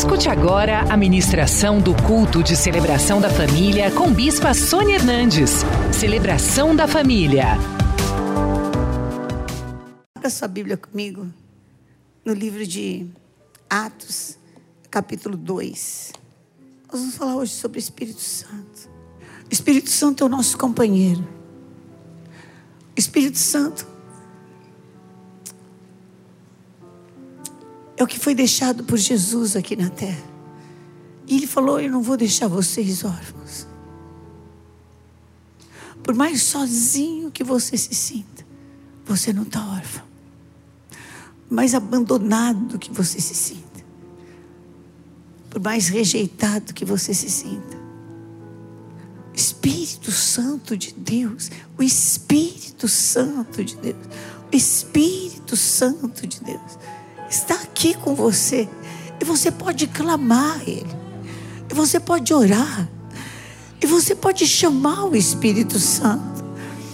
Escute agora a ministração do culto de celebração da família com Bispa Sônia Hernandes. Celebração da família. Abra sua Bíblia comigo no livro de Atos, capítulo 2. Nós vamos falar hoje sobre o Espírito Santo. O Espírito Santo é o nosso companheiro. O Espírito Santo é o que foi deixado por Jesus aqui na terra. E ele falou: Eu não vou deixar vocês órfãos. Por mais sozinho que você se sinta, você não está órfão. Mais abandonado que você se sinta, por mais rejeitado que você se sinta, Espírito Santo de Deus, o Espírito Santo de Deus, o Espírito Santo de Deus está aqui com você. E você pode clamar a Ele. E você pode orar. E você pode chamar o Espírito Santo.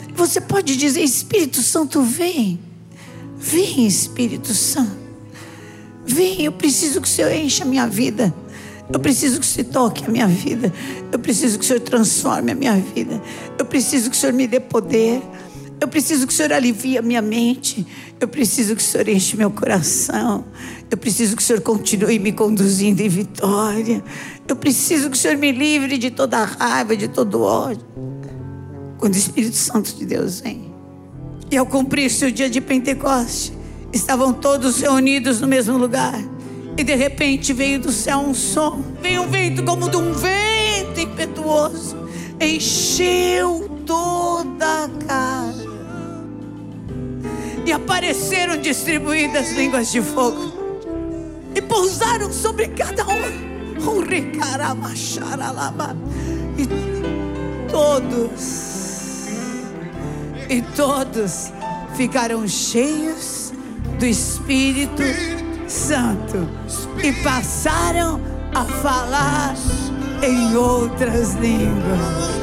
E você pode dizer: Espírito Santo, vem. Vem, Espírito Santo. Vem, eu preciso que o Senhor encha a minha vida. Eu preciso que o Senhor toque a minha vida. Eu preciso que o Senhor transforme a minha vida. Eu preciso que o Senhor me dê poder. Eu preciso que o Senhor alivie a minha mente. Eu preciso que o Senhor enche meu coração. Eu preciso que o Senhor continue me conduzindo em vitória. Eu preciso que o Senhor me livre de toda raiva, de todo ódio. Quando o Espírito Santo de Deus vem. E ao cumprir-se o dia de Pentecoste, estavam todos reunidos no mesmo lugar. E de repente veio do céu um som. Veio um vento como de um vento impetuoso. Encheu toda a casa e apareceram distribuídas línguas de fogo e pousaram sobre cada um. E todos, e todos ficaram cheios do Espírito Santo e passaram a falar em outras línguas.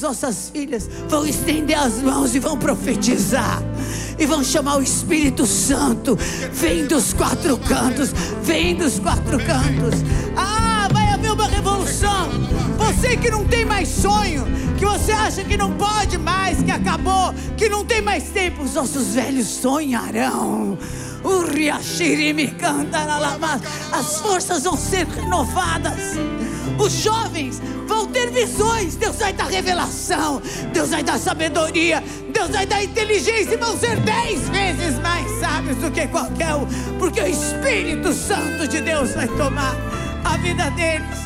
As nossas filhas vão estender as mãos e vão profetizar. E vão chamar o Espírito Santo. Vem dos quatro cantos. Vem dos quatro cantos. Ah, vai haver uma revolução. Você que não tem mais sonho, que você acha que não pode mais, que acabou, que não tem mais tempo, os nossos velhos sonharão. As forças vão ser renovadas. Os jovens vão ter visões. Deus vai dar revelação. Deus vai dar sabedoria. Deus vai dar inteligência. E vão ser dez vezes mais sábios do que qualquer um. Porque o Espírito Santo de Deus vai tomar a vida deles.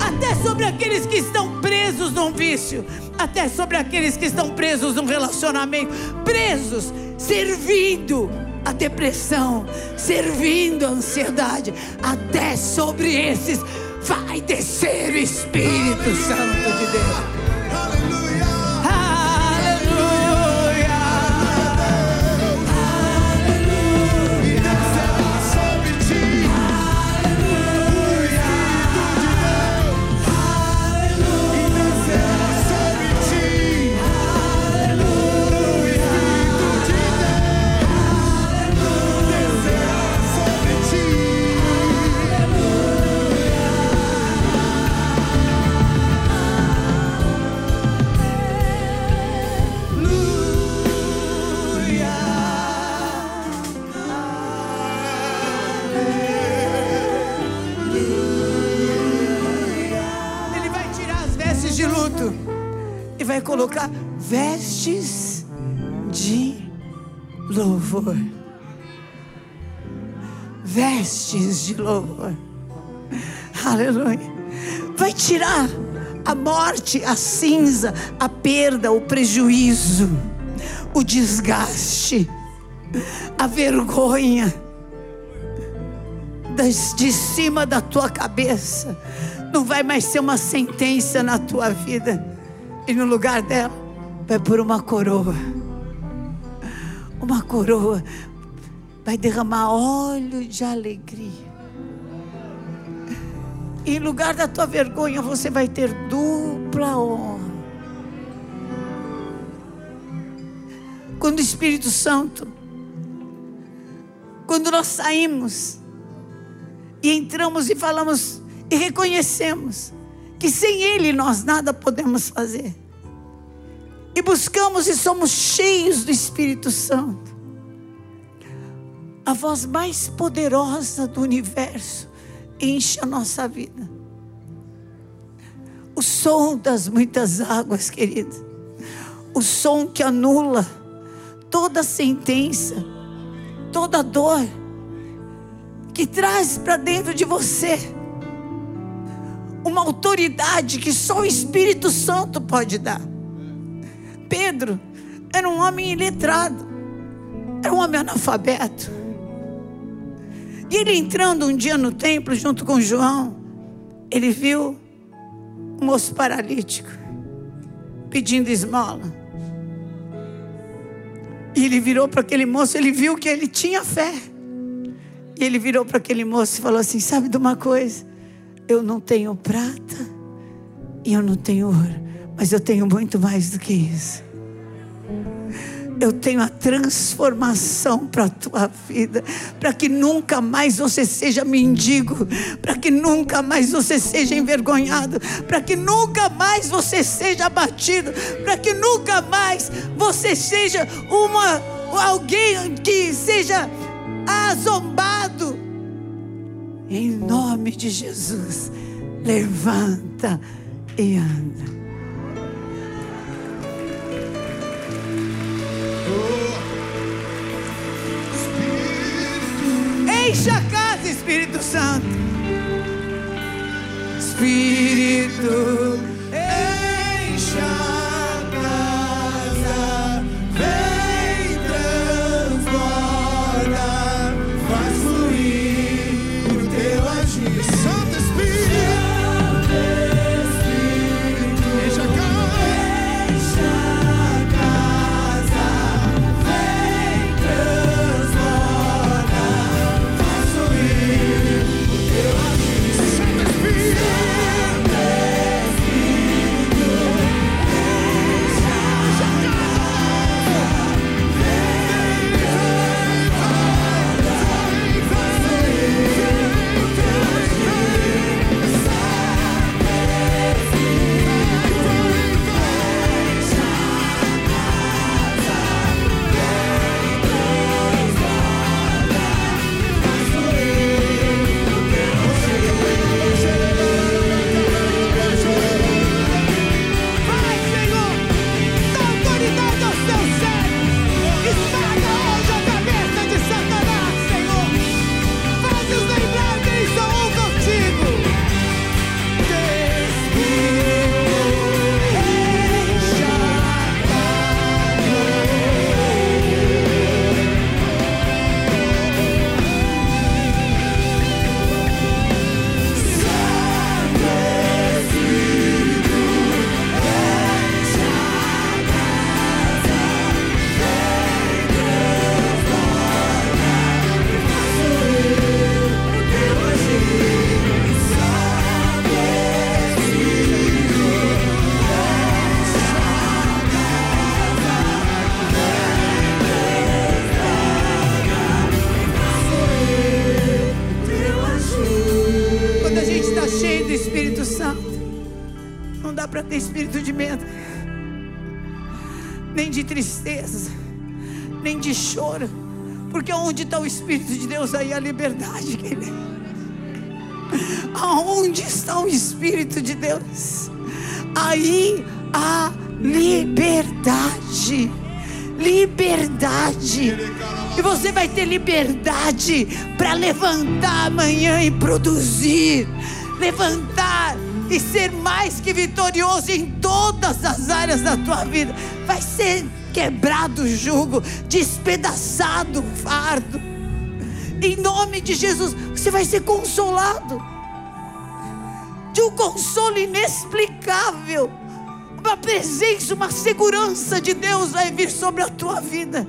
Até sobre aqueles que estão presos num vício. Até sobre aqueles que estão presos num relacionamento. Presos, servindo a depressão, servindo a ansiedade, até sobre esses vai descer o Espírito Santo de Deus. Colocar vestes de louvor. Vestes de louvor. Aleluia. Vai tirar a morte, a cinza, a perda, o prejuízo, o desgaste, a vergonha de cima da tua cabeça. Não vai mais ser uma sentença na tua vida e no lugar dela, vai pôr uma coroa. Uma coroa. Vai derramar óleo de alegria. Em lugar da tua vergonha, você vai ter dupla honra. Quando o Espírito Santo, quando nós saímos e entramos e falamos e reconhecemos que sem Ele nós nada podemos fazer. E buscamos e somos cheios do Espírito Santo. A voz mais poderosa do universo enche a nossa vida. O som das muitas águas, querido. O som que anula toda sentença, toda dor, que traz para dentro de você uma autoridade que só o Espírito Santo pode dar. Pedro era um homem iletrado, era um homem analfabeto. E ele entrando um dia no templo junto com João, ele viu um moço paralítico pedindo esmola. E ele virou para aquele moço, ele viu que ele tinha fé. E ele virou para aquele moço e falou assim: Sabe de uma coisa? Eu não tenho prata e eu não tenho ouro, mas eu tenho muito mais do que isso. Eu tenho a transformação para a tua vida, para que nunca mais você seja mendigo, para que nunca mais você seja envergonhado, para que nunca mais você seja abatido, para que nunca mais você seja uma alguém que seja azombado em nome de Jesus, levanta e anda. Enche a casa, Espírito Santo. Espírito, Deus, aí a liberdade, querido. Aonde está o Espírito de Deus? Aí a liberdade. Liberdade. E você vai ter liberdade para levantar amanhã e produzir. Levantar e ser mais que vitorioso em todas as áreas da tua vida. Vai ser quebrado o jugo, despedaçado o fardo. Em nome de Jesus, você vai ser consolado. De um consolo inexplicável. Uma presença, uma segurança de Deus vai vir sobre a tua vida.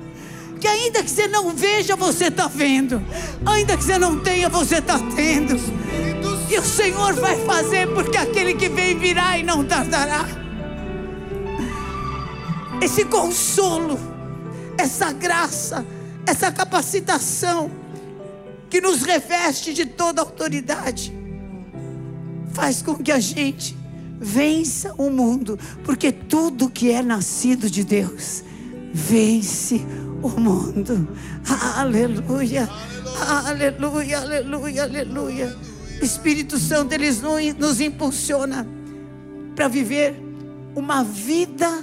Que ainda que você não veja, você está vendo. Ainda que você não tenha, você está tendo. E o Senhor vai fazer, porque aquele que vem virá e não tardará. Esse consolo, essa graça, essa capacitação que nos reveste de toda autoridade, faz com que a gente vença o mundo, porque tudo que é nascido de Deus vence o mundo. Aleluia, aleluia, aleluia, aleluia. Espírito Santo, ele nos impulsiona para viver uma vida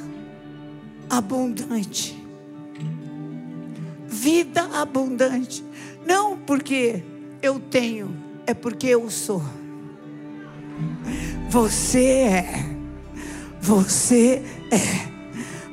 abundante. Vida abundante. Não porque eu tenho, é porque eu sou. Você é. Você é.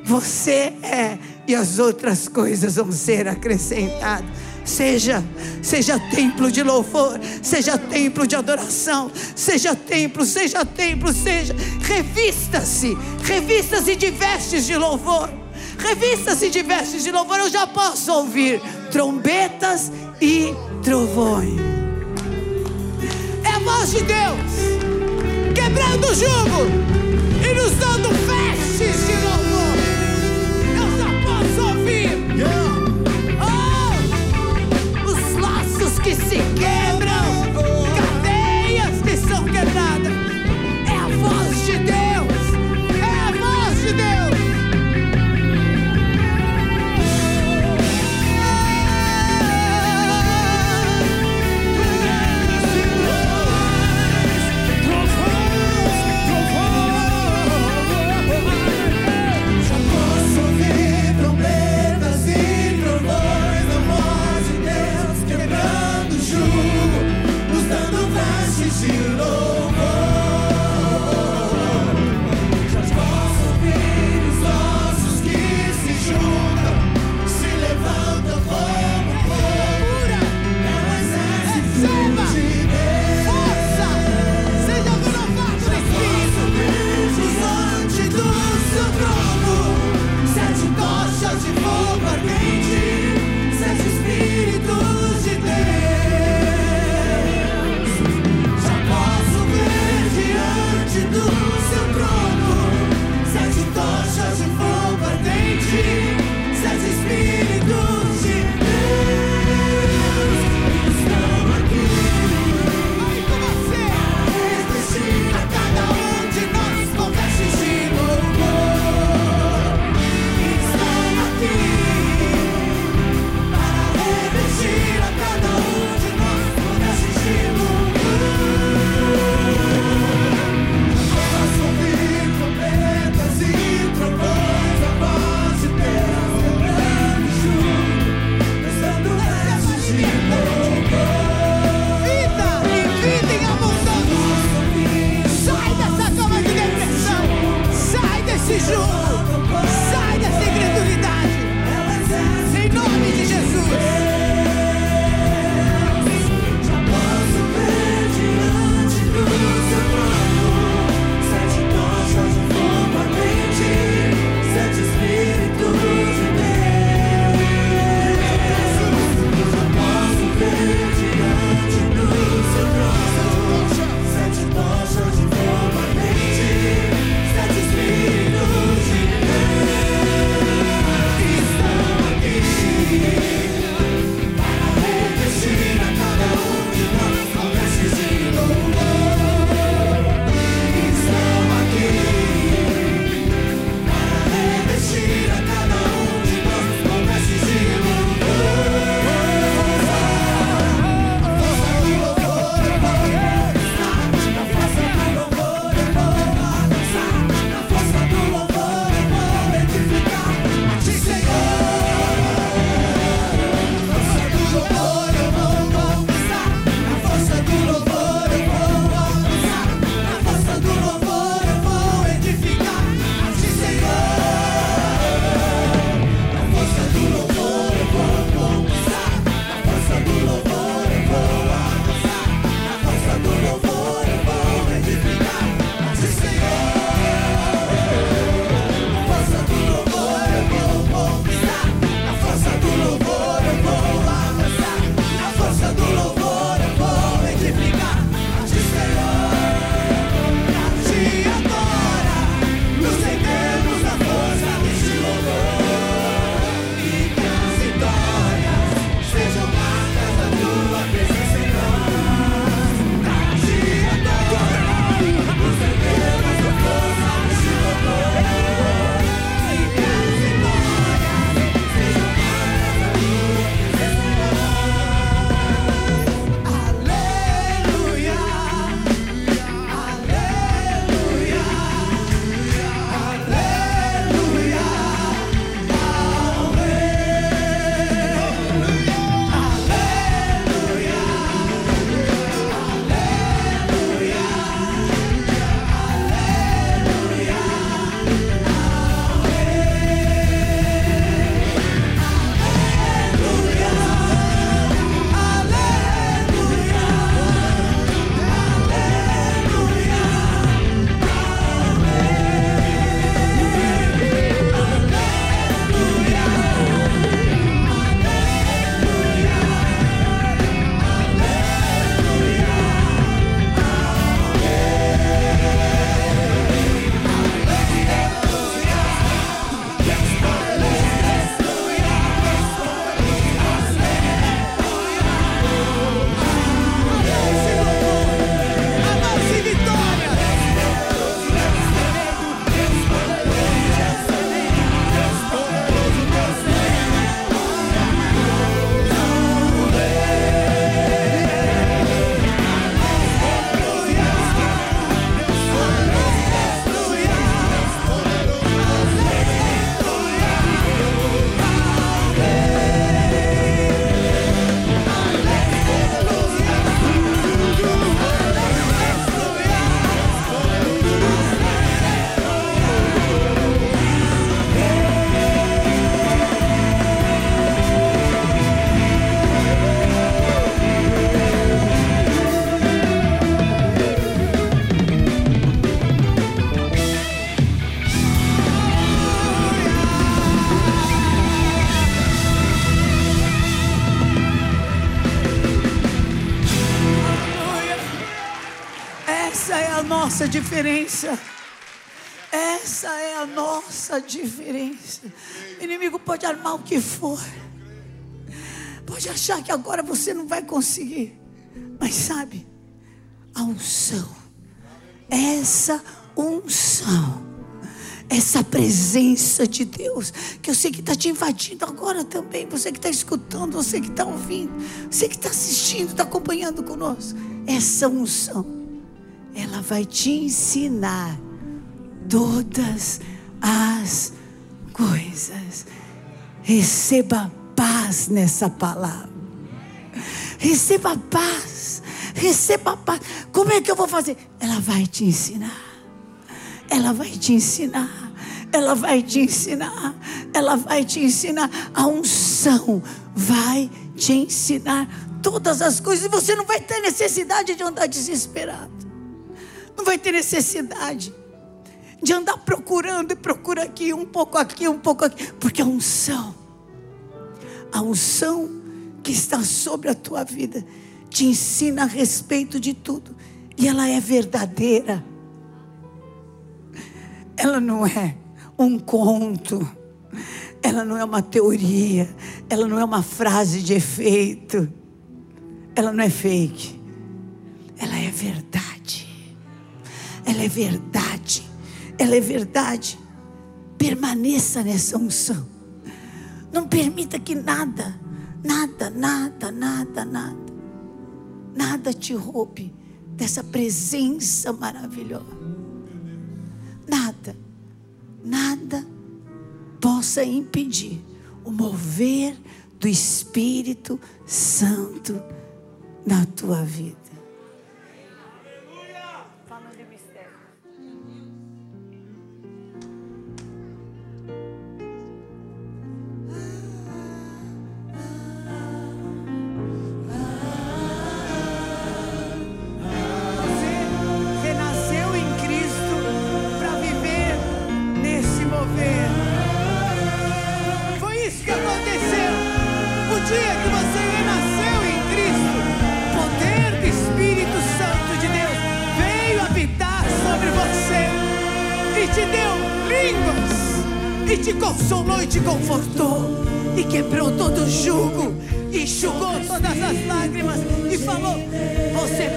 Você é. E as outras coisas vão ser acrescentadas. Seja, seja templo de louvor, seja templo de adoração, seja templo, seja templo, seja. Revista-se, revista-se de vestes de louvor. Revista-se de vestes de louvor. Eu já posso ouvir trombetas e trovões. É a voz de Deus quebrando o jugo e nos dando vestes diferença. Essa é a nossa diferença. O inimigo pode armar o que for. Pode achar que agora você não vai conseguir. Mas sabe, a unção, essa unção, essa presença de Deus, que eu sei que está te invadindo agora também, você que está escutando, você que está ouvindo, você que está assistindo, está acompanhando conosco, essa unção, ela vai te ensinar todas as coisas. Receba paz nessa palavra. Receba paz. Receba paz. Como é que eu vou fazer? Ela vai te ensinar. Ela vai te ensinar. Ela vai te ensinar. Ela vai te ensinar. A unção vai te ensinar todas as coisas. E você não vai ter necessidade de andar desesperado. Não vai ter necessidade de andar procurando e procura aqui, um pouco aqui, um pouco aqui. Porque a unção, a unção que está sobre a tua vida te ensina a respeito de tudo. E ela é verdadeira. Ela não é um conto. Ela não é uma teoria. Ela não é uma frase de efeito. Ela não é fake. Ela é verdade. Ela é verdade. Ela é verdade. Permaneça nessa unção. Não permita que nada, nada, nada, nada, nada, nada te roube dessa presença maravilhosa. Nada, nada possa impedir o mover do Espírito Santo na tua vida.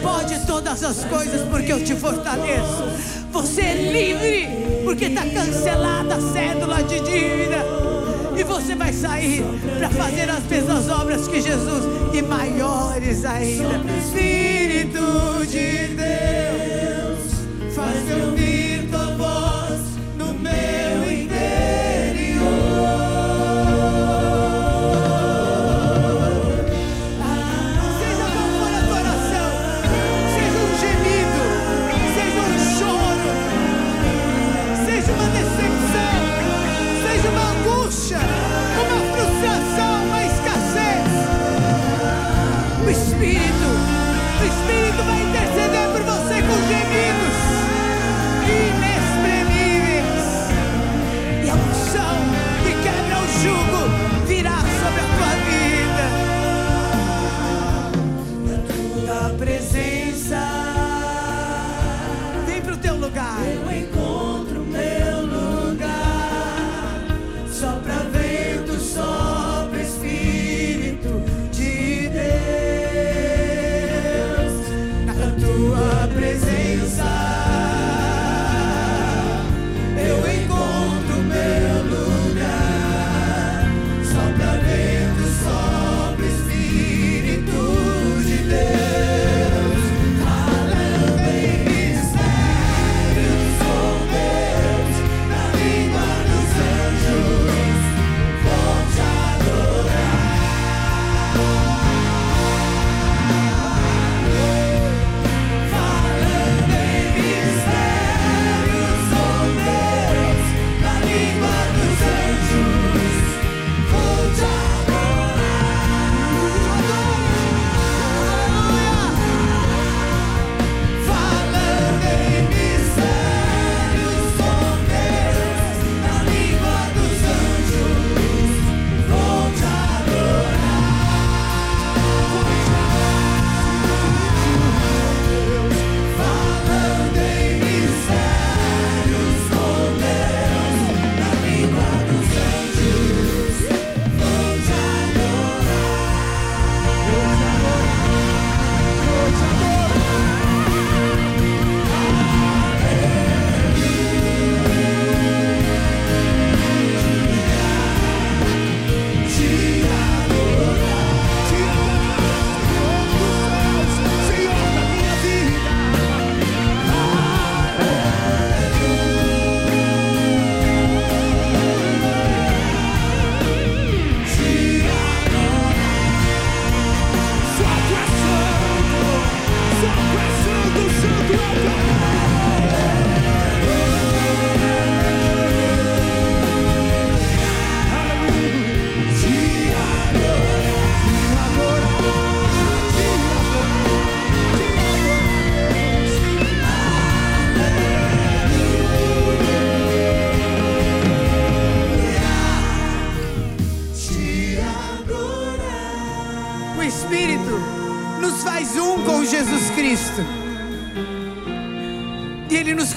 Pode todas as coisas porque eu te fortaleço. Você é livre porque está cancelada a cédula de dívida. E você vai sair para fazer as mesmas obras que Jesus e maiores ainda. Espírito de Deus, faz eu ouvir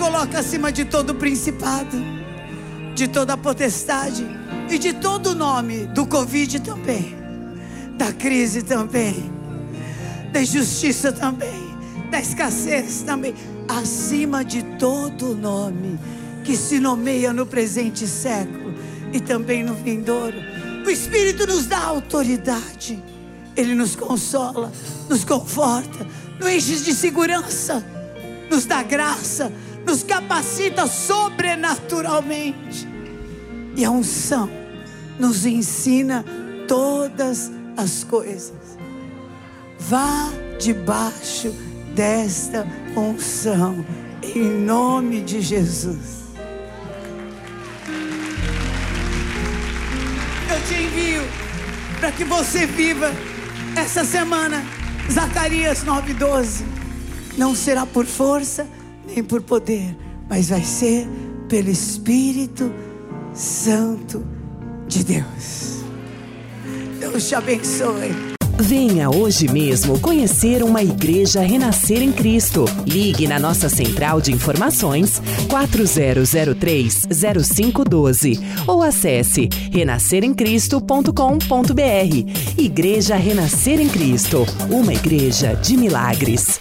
coloca acima de todo principado, de toda potestade e de todo nome, do Covid também, da crise também, da injustiça também, da escassez também, acima de todo nome que se nomeia no presente século e também no vindouro. O Espírito nos dá autoridade, Ele nos consola, nos conforta, nos enche de segurança, nos dá graça, nos capacita sobrenaturalmente. E a unção nos ensina todas as coisas. Vá debaixo desta unção, em nome de Jesus. Eu te envio para que você viva essa semana, Zacarias 9:12. Não será por força nem por poder, mas vai ser pelo Espírito Santo de Deus. Deus te abençoe. Venha hoje mesmo conhecer uma igreja renascer em Cristo. Ligue na nossa central de informações 4003-0512 ou acesse renasceremcristo.com.br. Igreja Renascer em Cristo, uma igreja de milagres.